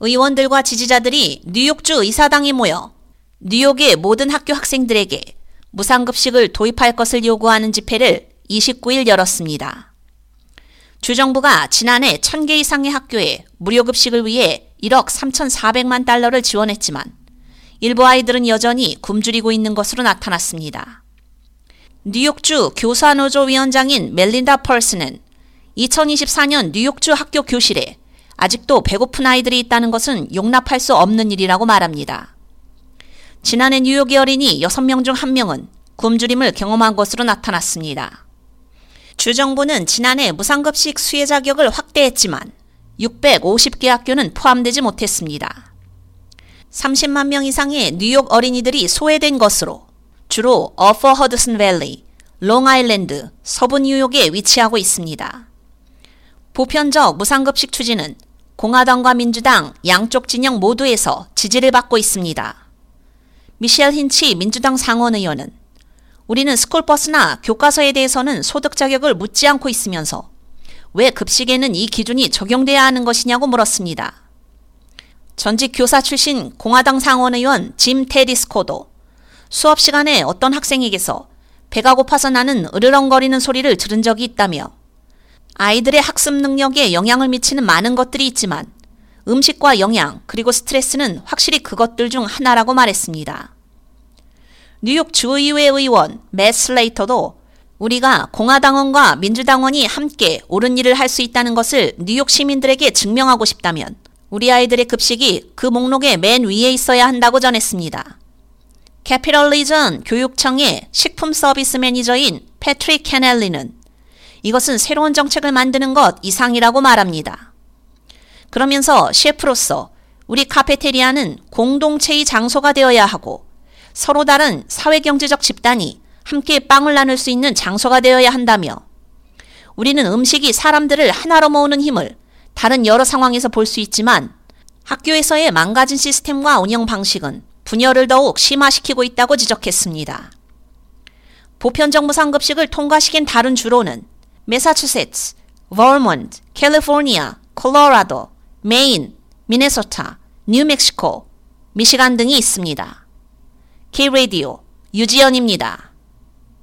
의원들과 지지자들이 뉴욕주 의사당에 모여 뉴욕의 모든 학교 학생들에게 무상급식을 도입할 것을 요구하는 집회를 29일 열었습니다. 주정부가 지난해 1000개 이상의 학교에 무료급식을 위해 1억 3,400만 달러를 지원했지만 일부 아이들은 여전히 굶주리고 있는 것으로 나타났습니다. 뉴욕주 교사노조 위원장인 멜린다 펄스는 2024년 뉴욕주 학교 교실에 아직도 배고픈 아이들이 있다는 것은 용납할 수 없는 일이라고 말합니다. 지난해 뉴욕의 어린이 6명 중 1명은 굶주림을 경험한 것으로 나타났습니다. 주정부는 지난해 무상급식 수혜 자격을 확대했지만 650개 학교는 포함되지 못했습니다. 30만 명 이상의 뉴욕 어린이들이 소외된 것으로 주로 어퍼 허드슨 밸리, 롱아일랜드, 서부 뉴욕에 위치하고 있습니다. 보편적 무상급식 추진은 공화당과 민주당 양쪽 진영 모두에서 지지를 받고 있습니다. 미셸 힌치 민주당 상원 의원은 우리는 스쿨버스나 교과서에 대해서는 소득 자격을 묻지 않고 있으면서 왜 급식에는 이 기준이 적용돼야 하는 것이냐고 물었습니다. 전직 교사 출신 공화당 상원의원 짐 테디스코도 수업 시간에 어떤 학생에게서 배가 고파서 나는 으르렁거리는 소리를 들은 적이 있다며 아이들의 학습 능력에 영향을 미치는 많은 것들이 있지만 음식과 영양 그리고 스트레스는 확실히 그것들 중 하나라고 말했습니다. 뉴욕 주의회 의원 맷 슬레이터도 우리가 공화당원과 민주당원이 함께 옳은 일을 할 수 있다는 것을 뉴욕 시민들에게 증명하고 싶다면 우리 아이들의 급식이 그 목록의 맨 위에 있어야 한다고 전했습니다. 캐피럴 리전 교육청의 식품 서비스 매니저인 패트릭 캐넬리는 이것은 새로운 정책을 만드는 것 이상이라고 말합니다. 그러면서 셰프로서 우리 카페테리아는 공동체의 장소가 되어야 하고 서로 다른 사회경제적 집단이 함께 빵을 나눌 수 있는 장소가 되어야 한다며 우리는 음식이 사람들을 하나로 모으는 힘을 다른 여러 상황에서 볼 수 있지만 학교에서의 망가진 시스템과 운영 방식은 분열을 더욱 심화시키고 있다고 지적했습니다. 보편적 무상급식을 통과시킨 다른 주로는 메사추세츠, 버먼트, 캘리포니아, 콜로라도, 메인, 미네소타, 뉴멕시코, 미시간 등이 있습니다. K-Radio 유지연입니다.